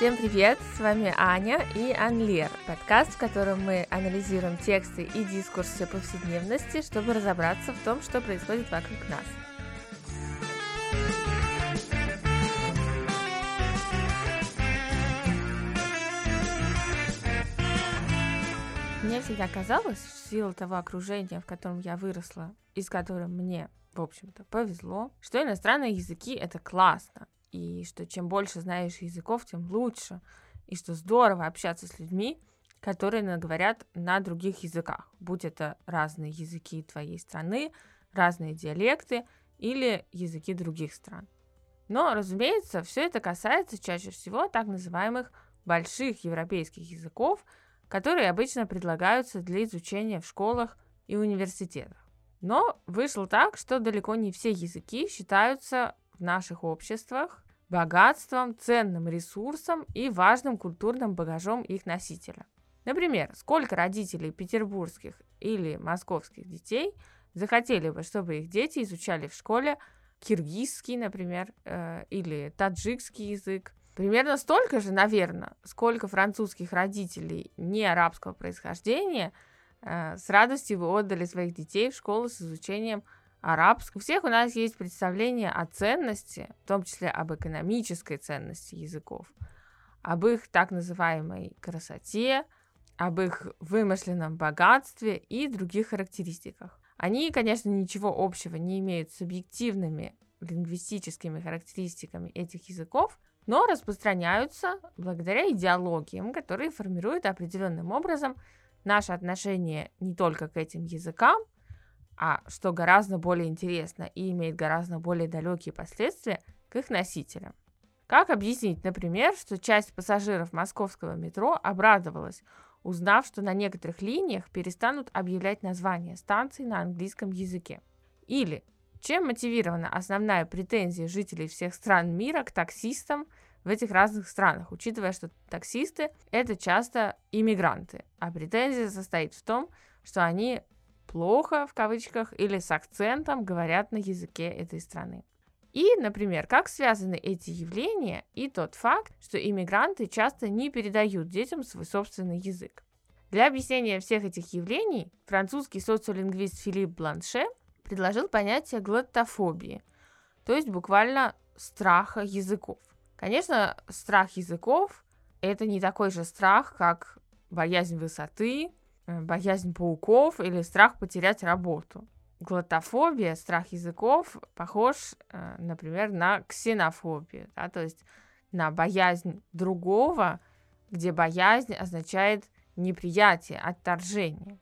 Всем привет! С вами Аня и Анлер, подкаст, в котором мы анализируем тексты и дискурсы повседневности, чтобы разобраться в том, что происходит вокруг нас. Мне всегда казалось, в силу того окружения, в котором я выросла, и с которым мне, в общем-то, повезло, что иностранные языки — это классно, и что чем больше знаешь языков, тем лучше, и что здорово общаться с людьми, которые говорят на других языках, будь это разные языки твоей страны, разные диалекты или языки других стран. Но, разумеется, все это касается чаще всего так называемых больших европейских языков – которые обычно предлагаются для изучения в школах и университетах. Но вышло так, что далеко не все языки считаются в наших обществах богатством, ценным ресурсом и важным культурным багажом их носителя. Например, сколько родителей петербургских или московских детей захотели бы, чтобы их дети изучали в школе киргизский, например, э, или таджикский язык, Примерно столько же, наверное, сколько французских родителей не арабского происхождения э, с радостью вы отдали своих детей в школу с изучением арабского. У всех у нас есть представление о ценности, в том числе об экономической ценности языков, об их так называемой красоте, об их вымышленном богатстве и других характеристиках. Они, конечно, ничего общего не имеют с объективными лингвистическими характеристиками этих языков, но распространяются благодаря идеологиям, которые формируют определенным образом наше отношение не только к этим языкам, а что гораздо более интересно и имеет гораздо более далекие последствия к их носителям. Как объяснить, например, что часть пассажиров московского метро обрадовалась, узнав, что на некоторых линиях перестанут объявлять названия станций на английском языке? Или чем мотивирована основная претензия жителей всех стран мира к таксистам в этих разных странах, учитывая, что таксисты — это часто иммигранты, а претензия состоит в том, что они плохо, в кавычках, или с акцентом говорят на языке этой страны. И, например, как связаны эти явления и тот факт, что иммигранты часто не передают детям свой собственный язык. Для объяснения всех этих явлений французский социолингвист Филипп Бланше предложил понятие глоттофобии, то есть буквально страха языков. Конечно, страх языков – это не такой же страх, как боязнь высоты, боязнь пауков или страх потерять работу. Глотофобия, страх языков, похож, э, например, на ксенофобию, да, то есть на боязнь другого, где боязнь означает неприятие, отторжение.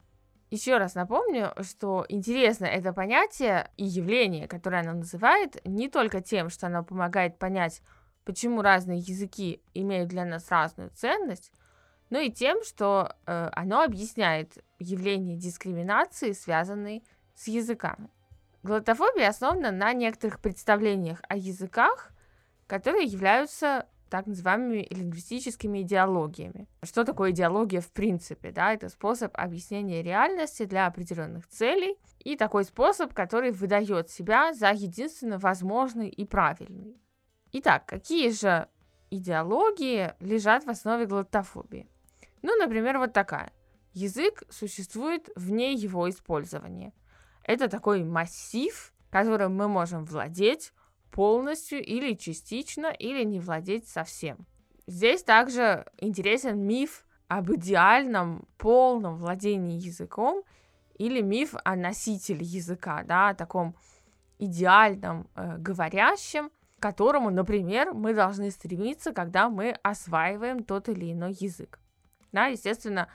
Еще раз напомню, что интересно это понятие и явление, которое оно называет, не только тем, что оно помогает понять, почему разные языки имеют для нас разную ценность, но и тем, что э, оно объясняет явление дискриминации, связанной с языками. Глотофобия основана на некоторых представлениях о языках, которые являются так называемыми лингвистическими идеологиями. Что такое идеология в принципе? Да? Это способ объяснения реальности для определенных целей и такой способ, который выдает себя за единственно возможный и правильный. Итак, какие же идеологии лежат в основе глотофобии? Ну, например, вот такая. Язык существует вне его использования. Это такой массив, которым мы можем владеть, полностью или частично, или не владеть совсем. Здесь также интересен миф об идеальном полном владении языком или миф о носителе языка, да, о таком идеальном э, говорящем, к которому, например, мы должны стремиться, когда мы осваиваем тот или иной язык. Да, естественно,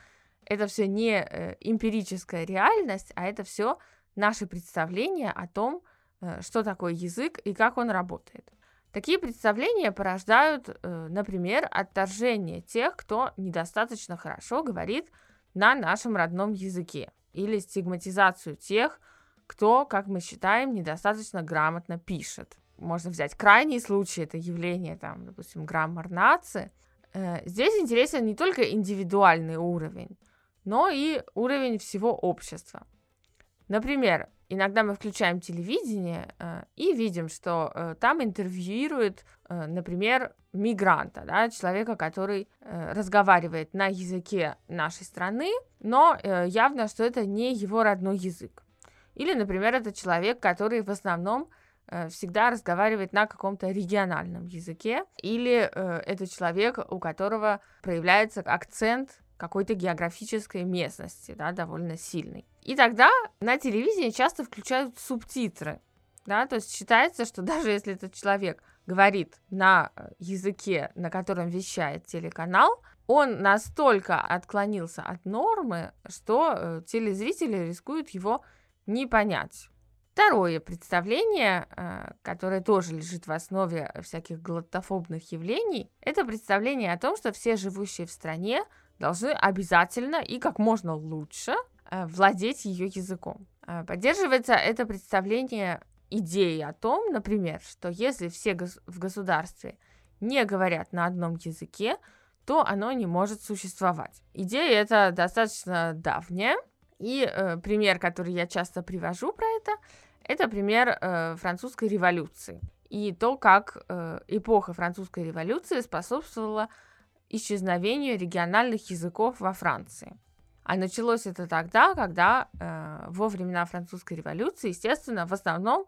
это все не э, эмпирическая реальность, а это все наши представления о том, Э, что такое язык и как он работает. Такие представления порождают, э, например, отторжение тех, кто недостаточно хорошо говорит на нашем родном языке, или стигматизацию тех, кто, как мы считаем, недостаточно грамотно пишет. Можно взять крайний случай, это явление, там, допустим, граммар нации. Э, здесь интересен не только индивидуальный уровень, но и уровень всего общества. Например, Иногда мы включаем телевидение э, и видим, что э, там интервьюируют, например, мигранта, да, человека, который разговаривает на языке нашей страны, но явно, что это не его родной язык. Или, например, это человек, который в основном всегда разговаривает на каком-то региональном языке, или э, это человек, у которого проявляется акцент какой-то географической местности, да, довольно сильный. И тогда на телевидении часто включают субтитры, да, то есть считается, что даже если этот человек говорит на э, языке, на котором вещает телеканал, он настолько отклонился от нормы, что э, телезрители рискуют его не понять. Второе представление, э, которое тоже лежит в основе всяких глотофобных явлений, это представление о том, что все живущие в стране должны обязательно и как можно лучше э, владеть ее языком. Э, поддерживается это представление идеей о том, например, что если все в государстве не говорят на одном языке, то оно не может существовать. Идея эта достаточно давняя, и э, пример, который я часто привожу про это, это пример э, французской революции и то, как э, эпоха французской революции способствовала исчезновению региональных языков во Франции. А началось это тогда, когда э, во времена французской революции, естественно, в основном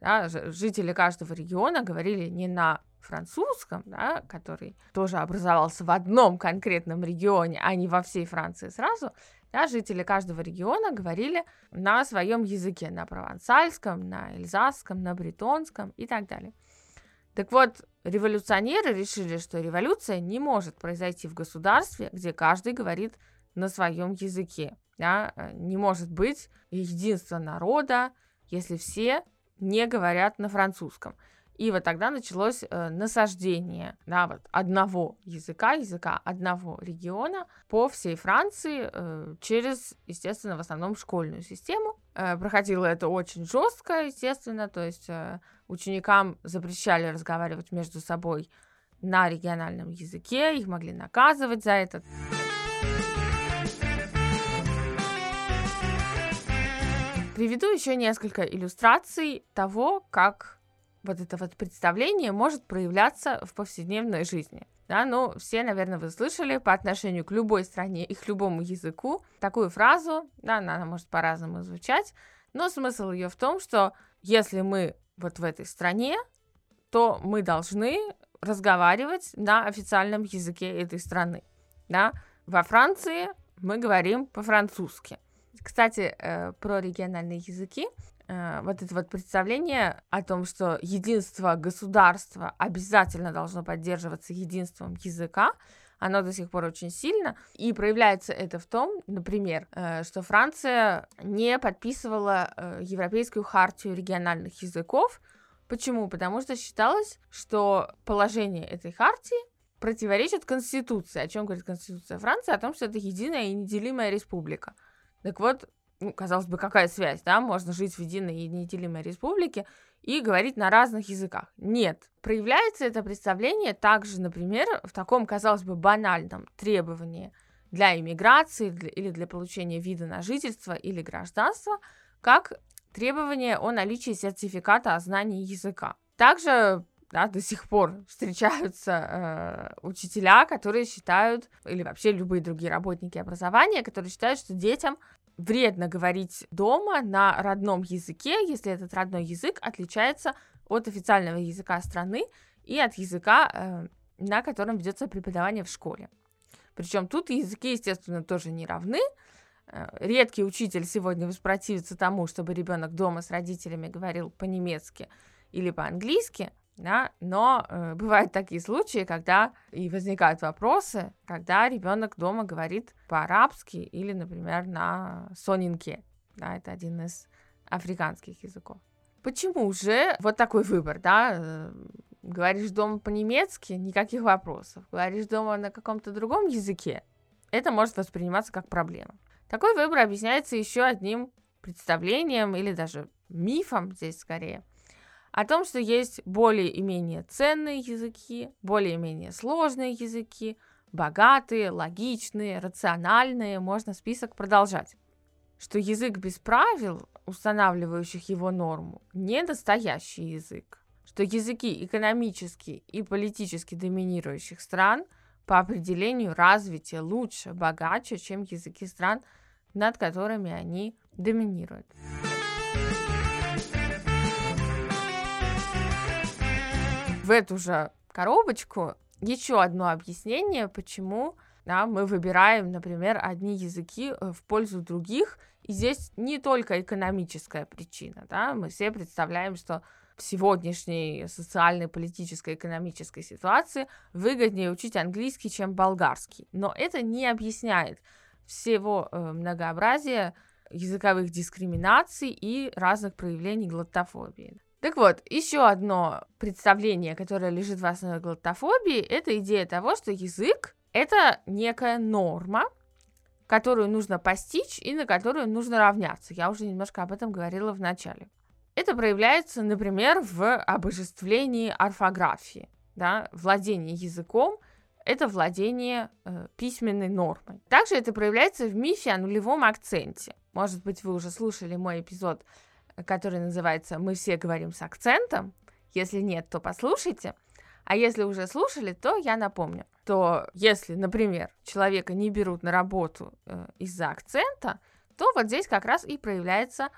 да, жители каждого региона говорили не на французском, да, который тоже образовался в одном конкретном регионе, а не во всей Франции сразу, да, жители каждого региона говорили на своем языке, на провансальском, на эльзасском, на бретонском и так далее. Так вот, революционеры решили, что революция не может произойти в государстве, где каждый говорит на своем языке. Да? Э, не может быть единства народа, если все не говорят на французском. И вот тогда началось э, насаждение да, вот одного языка, языка одного региона по всей Франции э, через, естественно, в основном школьную систему. Э, проходило это очень жестко, естественно, то есть э, ученикам запрещали разговаривать между собой на региональном языке, их могли наказывать за это. Приведу еще несколько иллюстраций того, как вот это вот представление может проявляться в повседневной жизни. Да, ну, все, наверное, вы слышали по отношению к любой стране и к любому языку такую фразу, да, она, может по-разному звучать, но смысл ее в том, что если мы вот в этой стране, то мы должны разговаривать на официальном языке этой страны, да. Во Франции мы говорим по-французски. Кстати, э, про региональные языки. Э, вот это вот представление о том, что единство государства обязательно должно поддерживаться единством языка, оно до сих пор очень сильно. И проявляется это в том, например, э, что Франция не подписывала э, Европейскую хартию региональных языков. Почему? Потому что считалось, что положение этой хартии противоречит Конституции. О чем говорит Конституция Франции? О том, что это единая и неделимая республика. Так вот, ну, казалось бы, какая связь, да, можно жить в единой и неделимой республике и говорить на разных языках. Нет, проявляется это представление также, например, в таком, казалось бы, банальном требовании для иммиграции для, или для получения вида на жительство или гражданство, как требование о наличии сертификата о знании языка. Также да, до сих пор встречаются э, учителя, которые считают, или вообще любые другие работники образования, которые считают, что детям вредно говорить дома на родном языке, если этот родной язык отличается от официального языка страны и от языка, э, на котором ведется преподавание в школе. Причем тут языки, естественно, тоже не равны. Э, редкий учитель сегодня воспротивится тому, чтобы ребенок дома с родителями говорил по-немецки или по-английски, да, но э, бывают такие случаи, когда и возникают вопросы, когда ребенок дома говорит по-арабски или, например, на сонинке, да, это один из африканских языков. Почему же вот такой выбор, да? Э, говоришь дома по-немецки, никаких вопросов. Говоришь дома на каком-то другом языке, это может восприниматься как проблема. Такой выбор объясняется еще одним представлением или даже мифом здесь скорее – о том, что есть более и менее ценные языки, более и менее сложные языки, богатые, логичные, рациональные, можно список продолжать. Что язык без правил, устанавливающих его норму, не настоящий язык. что языки экономически и политически доминирующих стран по определению развития лучше, богаче, чем языки стран, над которыми они доминируют. В эту же коробочку еще одно объяснение, почему да, мы выбираем, например, одни языки э, в пользу других. И здесь не только экономическая причина. Да? Мы все представляем, что в сегодняшней социальной, политической, экономической ситуации выгоднее учить английский, чем болгарский. Но это не объясняет всего э, многообразия языковых дискриминаций и разных проявлений глотофобии. Так вот, еще одно представление, которое лежит в основе глотофобии, это идея того, что язык — это некая норма, которую нужно постичь и на которую нужно равняться. Я уже немножко об этом говорила в начале. Это проявляется, например, в обожествлении орфографии. Да? Владение языком — это владение э, письменной нормой. Также это проявляется в мифе о нулевом акценте. Может быть, вы уже слушали мой эпизод, который называется «Мы все говорим с акцентом». Если нет, то послушайте. А если уже слушали, то я напомню, то если, например, человека не берут на работу э, из-за акцента, то вот здесь как раз и проявляется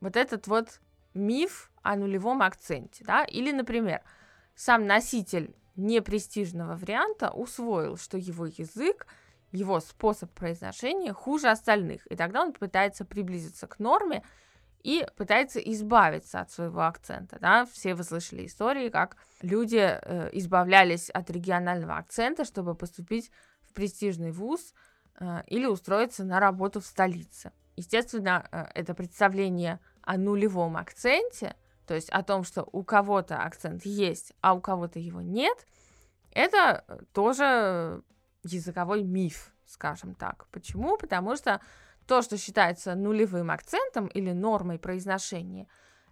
вот этот вот миф о нулевом акценте, да, или, например, сам носитель непрестижного варианта усвоил, что его язык его способ произношения хуже остальных, и тогда он пытается приблизиться к норме и пытается избавиться от своего акцента. Да? Все вы слышали истории, как люди э, избавлялись от регионального акцента, чтобы поступить в престижный вуз э, или устроиться на работу в столице. Естественно, э, это представление о нулевом акценте, то есть о том, что у кого-то акцент есть, а у кого-то его нет, это тоже языковой миф, скажем так. Почему? Потому что то, что считается нулевым акцентом или нормой произношения,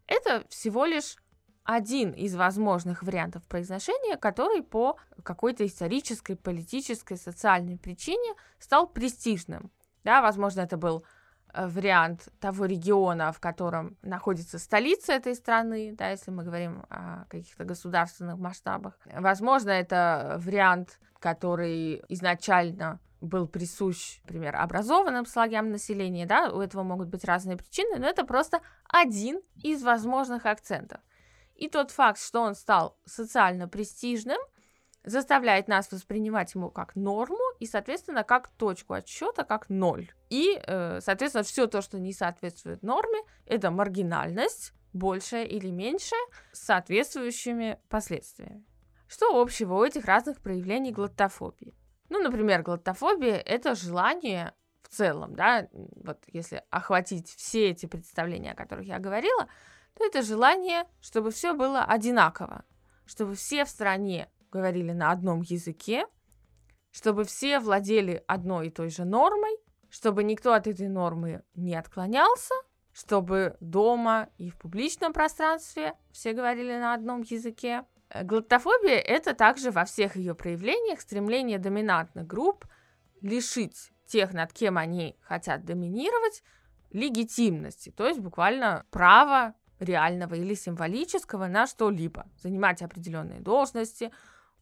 это всего лишь один из возможных вариантов произношения, который по какой-то исторической, политической, социальной причине стал престижным. Да, возможно, это был э, вариант того региона, в котором находится столица этой страны, да, если мы говорим о каких-то государственных масштабах. Возможно, это вариант который изначально был присущ, например, образованным слоям населения, да, у этого могут быть разные причины, но это просто один из возможных акцентов. И тот факт, что он стал социально престижным, заставляет нас воспринимать его как норму и, соответственно, как точку отсчета, как ноль. И, э, соответственно, все то, что не соответствует норме, это маргинальность, большая или меньшая, с соответствующими последствиями. Что общего у этих разных проявлений глотофобии? Ну, например, глотофобия – это желание в целом, да, вот если охватить все эти представления, о которых я говорила, то это желание, чтобы все было одинаково, чтобы все в стране говорили на одном языке, чтобы все владели одной и той же нормой, чтобы никто от этой нормы не отклонялся, чтобы дома и в публичном пространстве все говорили на одном языке, Э, глотофобия – это также во всех ее проявлениях стремление доминантных групп лишить тех, над кем они хотят доминировать, легитимности, то есть буквально права реального или символического на что-либо, занимать определенные должности,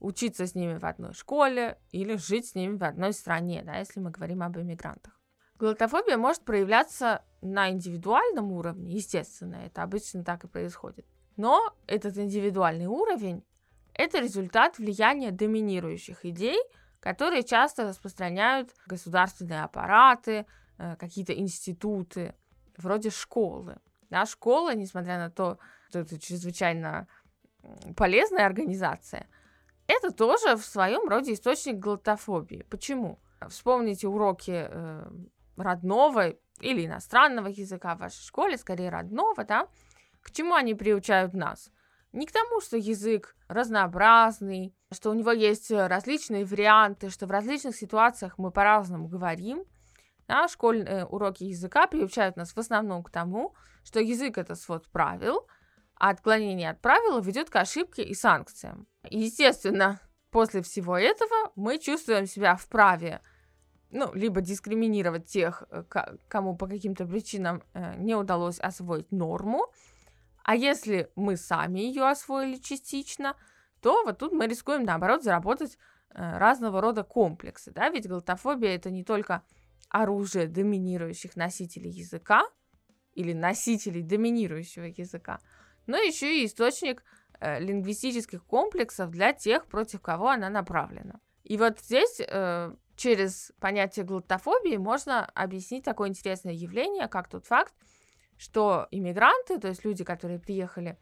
учиться с ними в одной школе или жить с ними в одной стране, да, если мы говорим об иммигрантах. Глотофобия может проявляться на индивидуальном уровне, естественно, это обычно так и происходит. Но этот индивидуальный уровень – это результат влияния доминирующих идей, которые часто распространяют государственные аппараты, э, какие-то институты, вроде школы. Да, школа, несмотря на то, что это чрезвычайно полезная организация, это тоже в своем роде источник глотофобии. Почему? Вспомните уроки э, родного или иностранного языка в вашей школе, скорее родного, да, к чему они приучают нас? Не к тому, что язык разнообразный, что у него есть различные варианты, что в различных ситуациях мы по-разному говорим. Да, школьные уроки языка приучают нас в основном к тому, что язык это свод правил, а отклонение от правила ведет к ошибке и санкциям. И, естественно, после всего этого мы чувствуем себя вправе ну, либо дискриминировать тех, кому по каким-то причинам э, не удалось освоить норму, А если мы сами ее освоили частично, то вот тут мы рискуем, наоборот, заработать э, разного рода комплексы, да, ведь глотофобия это не только оружие доминирующих носителей языка или носителей доминирующего языка, но еще и источник э, лингвистических комплексов для тех, против кого она направлена. И вот здесь э, через понятие глотофобии можно объяснить такое интересное явление, как тот факт, что иммигранты, то есть люди, которые приехали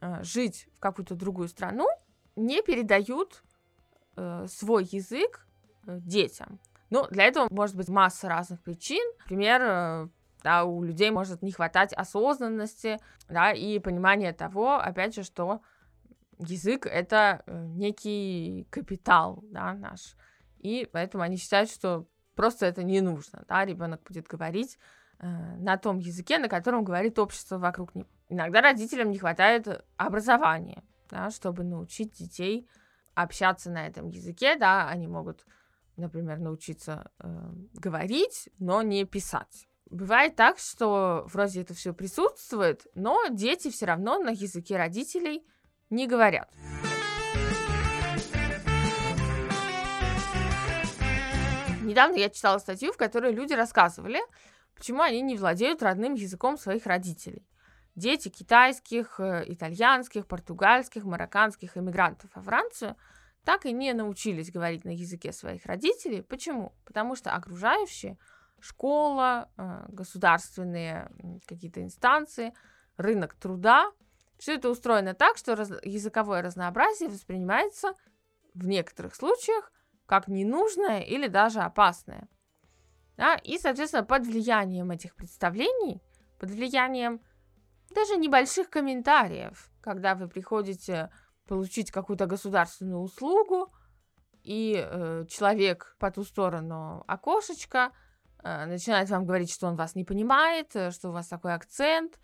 э, жить в какую-то другую страну, не передают э, свой язык э, детям. Ну, для этого может быть масса разных причин. Например, э, да, у людей может не хватать осознанности, да, и понимания того, опять же, что язык это э, некий капитал, да, наш. И поэтому они считают, что просто это не нужно, да, ребенок будет говорить на том языке, на котором говорит общество вокруг него. Иногда родителям не хватает образования, да, чтобы научить детей общаться на этом языке, да, они могут, например, научиться э, говорить, но не писать. Бывает так, что вроде это все присутствует, но дети все равно на языке родителей не говорят. Недавно я читала статью, в которой люди рассказывали, почему они не владеют родным языком своих родителей. Дети китайских, э, итальянских, португальских, марокканских иммигрантов во Францию так и не научились говорить на языке своих родителей. Почему? Потому что окружающие, школа, э, государственные какие-то инстанции, рынок труда, все это устроено так, что раз- языковое разнообразие воспринимается в некоторых случаях как ненужное или даже опасное. Да? И, соответственно, под влиянием этих представлений, под влиянием даже небольших комментариев, когда вы приходите получить какую-то государственную услугу, и э, человек по ту сторону окошечка э, начинает вам говорить, что он вас не понимает, э, что у вас такой акцент,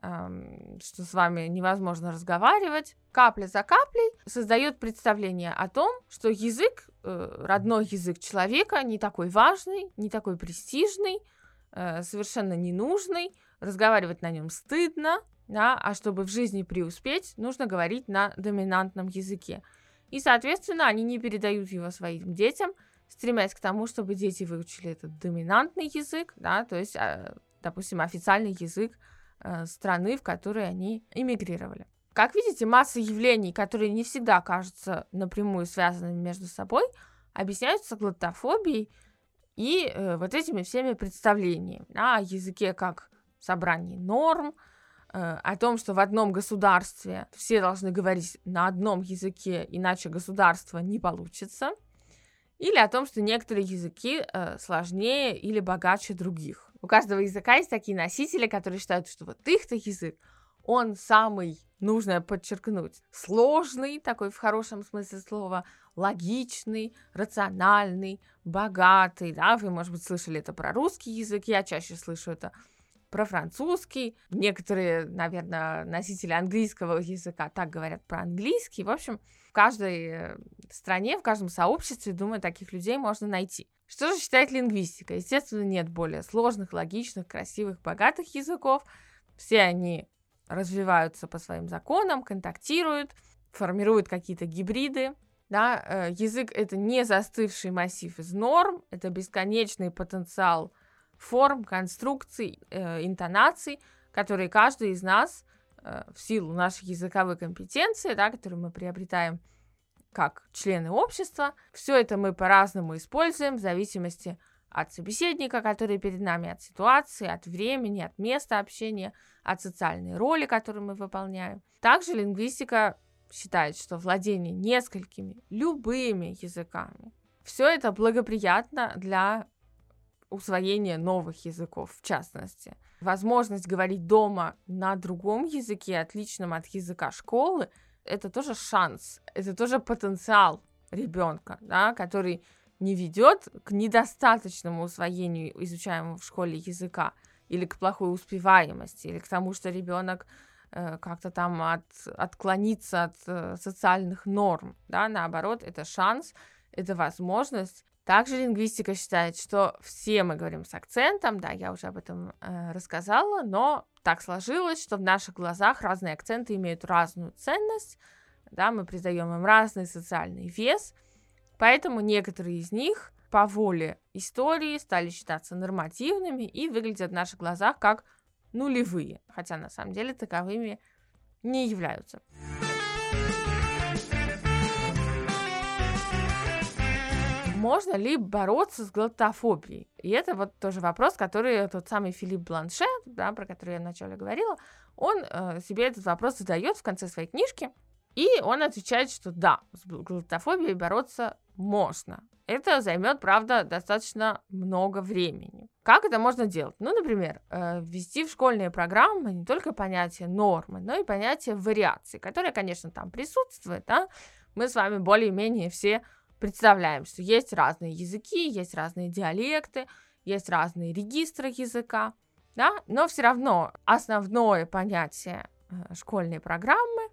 что с вами невозможно разговаривать, капля за каплей создает представление о том, что язык, э, родной язык человека не такой важный, не такой престижный, э, совершенно ненужный, разговаривать на нем стыдно, да, а чтобы в жизни преуспеть, нужно говорить на доминантном языке. И, соответственно, они не передают его своим детям, стремясь к тому, чтобы дети выучили этот доминантный язык, да, то есть, а, допустим, официальный язык Э, страны, в которой они эмигрировали. Как видите, масса явлений, которые не всегда кажутся напрямую связанными между собой, объясняются глотофобией и э, вот этими всеми представлениями о языке как собрании норм, э, о том, что в одном государстве все должны говорить на одном языке, иначе государство не получится, или о том, что некоторые языки э, сложнее или богаче других. У каждого языка есть такие носители, которые считают, что вот их-то язык, он самый, нужно подчеркнуть, сложный, такой в хорошем смысле слова, логичный, рациональный, богатый, да, вы, может быть, слышали это про русский язык, я чаще слышу это про французский, некоторые, наверное, носители английского языка так говорят про английский, в общем, в каждой э, стране, в каждом сообществе, думаю, таких людей можно найти. Что же считает лингвистика? Естественно, нет более сложных, логичных, красивых, богатых языков. Все они развиваются по своим законам, контактируют, формируют какие-то гибриды. Да? Э, язык — это не застывший массив из норм, это бесконечный потенциал форм, конструкций, э, интонаций, которые каждый из нас э, в силу нашей языковой компетенции, да, которую мы приобретаем как члены общества. Все это мы по-разному используем в зависимости от собеседника, который перед нами, от ситуации, от времени, от места общения, от социальной роли, которую мы выполняем. Также лингвистика считает, что владение несколькими, любыми языками, все это благоприятно для усвоения новых языков, в частности. Возможность говорить дома на другом языке, отличном от языка школы, это тоже шанс, это тоже потенциал ребенка, да, который не ведет к недостаточному усвоению изучаемого в школе языка или к плохой успеваемости, или к тому, что ребенок э, как-то там от, отклонится от э, социальных норм, да, наоборот, это шанс, это возможность. Также лингвистика считает, что все мы говорим с акцентом, да, я уже об этом э, рассказала, но так сложилось, что в наших глазах разные акценты имеют разную ценность, да, мы придаем им разный социальный вес, поэтому некоторые из них по воле истории стали считаться нормативными и выглядят в наших глазах как нулевые, хотя на самом деле таковыми не являются. Можно ли бороться с глотофобией? И это вот тоже вопрос, который тот самый Филипп Бланше, да, про который я вначале говорила, он э, себе этот вопрос задает в конце своей книжки, и он отвечает, что да, с глотофобией бороться можно. Это займет, правда, достаточно много времени. Как это можно делать? Ну, например, э, ввести в школьные программы не только понятие нормы, но и понятие вариации, которое, конечно, там присутствует, да? Мы с вами более-менее все представляем, что есть разные языки, есть разные диалекты, есть разные регистры языка, да? Но все равно основное понятие э, школьной программы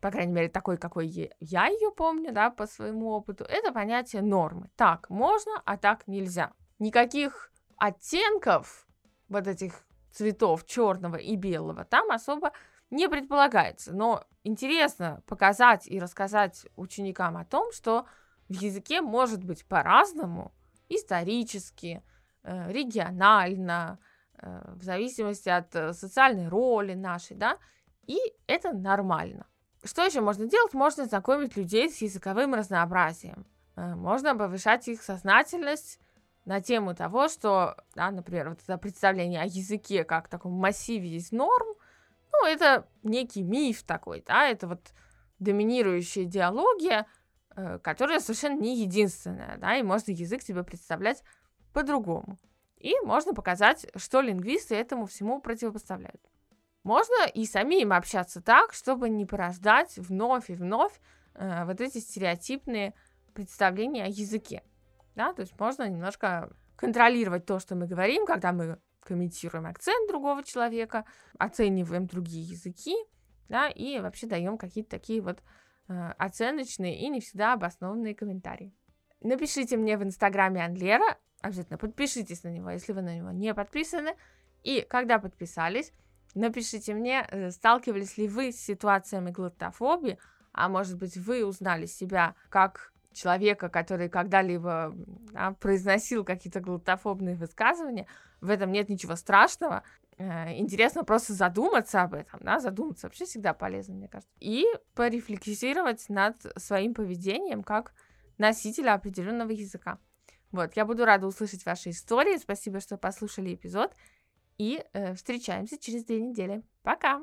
по крайней мере, такой, какой я ее помню, да, по своему опыту, это понятие нормы. Так можно, а так нельзя. Никаких оттенков вот этих цветов черного и белого там особо не предполагается. Но интересно показать и рассказать ученикам о том, что в языке может быть по-разному, исторически, э, регионально, э, в зависимости от э, социальной роли нашей, да, и это нормально. Что еще можно делать? Можно знакомить людей с языковым разнообразием. Э, можно повышать их сознательность на тему того, что, да, например, вот это представление о языке как таком массиве из норм, ну, это некий миф такой, да, это вот доминирующая идеология, э, которая совершенно не единственная, да, и можно язык себе представлять по-другому. И можно показать, что лингвисты этому всему противопоставляют. Можно и самим общаться так, чтобы не порождать вновь и вновь э, вот эти стереотипные представления о языке. Да, то есть можно немножко контролировать то, что мы говорим, когда мы комментируем акцент другого человека, оцениваем другие языки, да, и вообще даем какие-то такие вот э, оценочные и не всегда обоснованные комментарии. Напишите мне в инстаграме Анлера, обязательно подпишитесь на него, если вы на него не подписаны, и когда подписались, Напишите мне, э, сталкивались ли вы с ситуациями глотофобии, а может быть вы узнали себя как человека, который когда-либо да, произносил какие-то глотофобные высказывания. В этом нет ничего страшного. Э, интересно просто задуматься об этом, да, задуматься вообще всегда полезно, мне кажется. И порефлексировать над своим поведением как носителя определенного языка. Вот, я буду рада услышать ваши истории. Спасибо, что послушали эпизод и э, встречаемся через две недели. Пока!